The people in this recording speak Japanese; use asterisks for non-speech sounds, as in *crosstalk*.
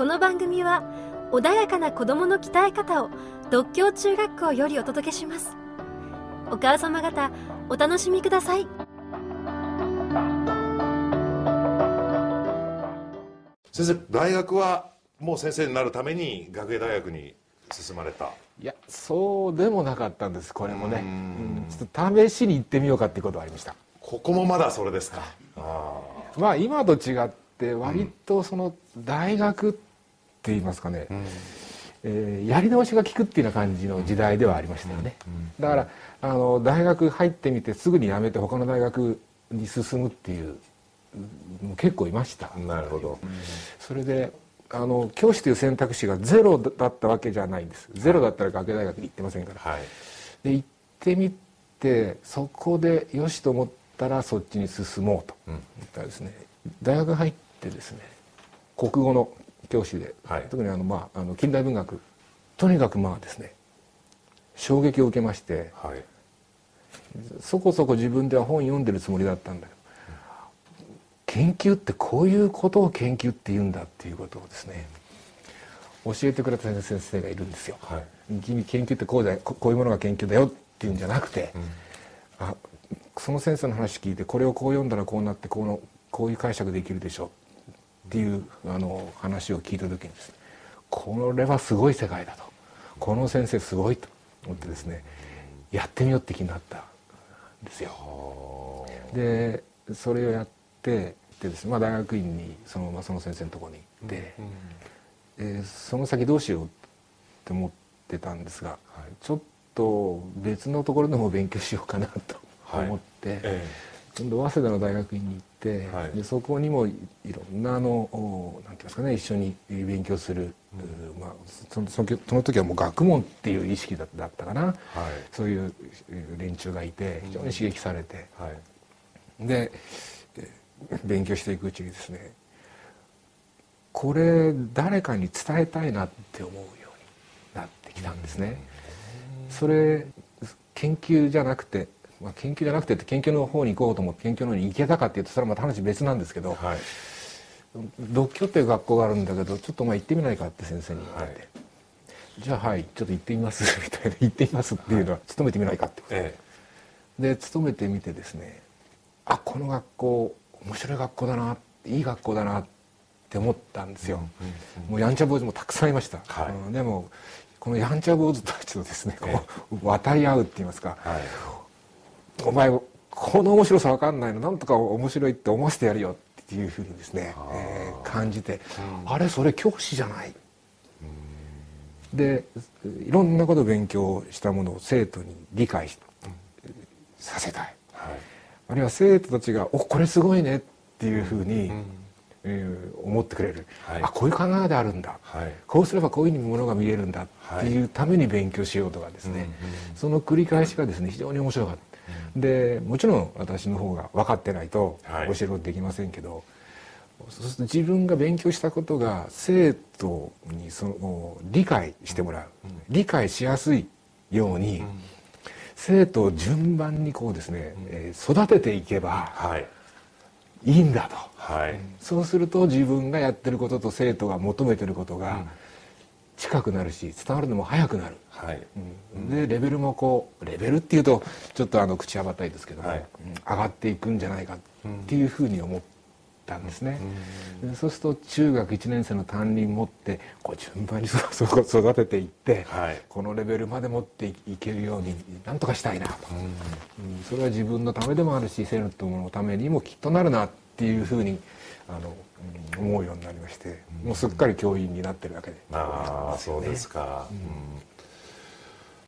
この番組は穏やかな子供の鍛え方を独協中学校よりお届けします。お母様方お楽しみください。先生大学はもう先生になるために学芸大学に進まれた。いやそうでもなかったんですこれもね、うん、ちょっと試しに行ってみようかっていうことはありました。ここもまだそれですか。あまあ今と違って割とその大学って言いますかね、うん。えー、やり直しが効くっていうような感じの時代ではありましたよね、だからあの大学入ってみてすぐに辞めて他の大学に進むっていう結構いました。なるほど、それであの教師という選択肢がゼロだったわけじゃないんです。ゼロだったら学芸大学に行ってませんから、はい、で行ってみてそこでよしと思ったらそっちに進もうと。言ったらですね、大学入ってですね国語の教師で、はい、特にあの、まあ、あの近代文学とにかくまあですね衝撃を受けまして、はい、そこそこ自分では本読んでるつもりだったんだけど研究ってこういうことを研究って言うんだっていうことをですね教えてくれた先生がいるんですよ。はい、君研究ってこうだこういうものが研究だよっていうんじゃなくて、うん、あその先生の話聞いてこれをこう読んだらこうなってこのこういう解釈できるでしょっていうあの話を聞いた時にですねこれはすごい世界だと。この先生すごいと思ってですねやってみようって気になったんですよ。でそれをやってでですね、まあ、大学院にそのままその先生のところに行って、うんうん、えー、その先どうしようって思ってたんですが、はい、ちょっと別のところでも勉強しようかなと思って、はい。ええ、早稲田の大学院に行って、はい、でそこにもいろんなあのなんていうんですかね一緒に勉強する、うん、まあ、そのその時はもう学問っていう意識だったかな、はい、そういう連中がいて非常に刺激されて、で勉強していくうちにですねこれ誰かに伝えたいなって思うようになってきたんですね。それ研究じゃなくて、まあ、研究じゃなくてって研究の方に行こうと思って研究の方に行けたかっていうとそれはまた話別なんですけど、はい、独協っていう学校があるんだけどちょっとまあ行ってみないかって先生に言われて、はい、じゃあはいちょっと行ってみます *laughs* みたいな行ってみますっていうのは勤めてみないかってこと。で、ええ、で勤めてみてですねあこの学校面白い学校だないい学校だなって思ったんですよ、うんうんうん、もうやんちゃ坊主もたくさんいました、はい。うん、でもこのやんちゃ坊主たちとですねこう渡り合うって言いますか、はい、お前この面白さ分かんないのなんとか面白いって思わせてやるよっていうふうにですね、えー、感じて、うん、あれそれ教師じゃない、うん、でいろんなことを勉強したものを生徒に理解し、させたい。あるいは生徒たちが「おこれすごいね」っていうふうに、うん。えー、思ってくれる、はい、あこういう考え方あるんだ、はい、こうすればこういうふうにものが見えるんだっていうために勉強しようとかですね、はい、その繰り返しがですね非常に面白かった。でもちろん私の方が分かってないと教えることできませんけど、そうすると自分が勉強したことが生徒にその理解してもらう、理解しやすいように、生徒を順番にこうですね、えー、育てていけばい。いんだと、はい、そうすると自分がやってることと生徒が求めてることが近くなるし伝わるのも早くなる、はい。うん、でレベルもこうレベルっていうとちょっとあの口はばったいですけども、はい、上がっていくんじゃないかっていうふうに思って。たんですね、うん、そうすると中学1年生の担任持ってこう順番に *laughs* 育てていって、はい、このレベルまで持っていけるようになんとかしたいなと、うん、それは自分のためでもあるし生徒のためにもきっとなるなっていうふうにあの思うようになりまして、もうすっかり教員になってるわけで、ああそうですか、うん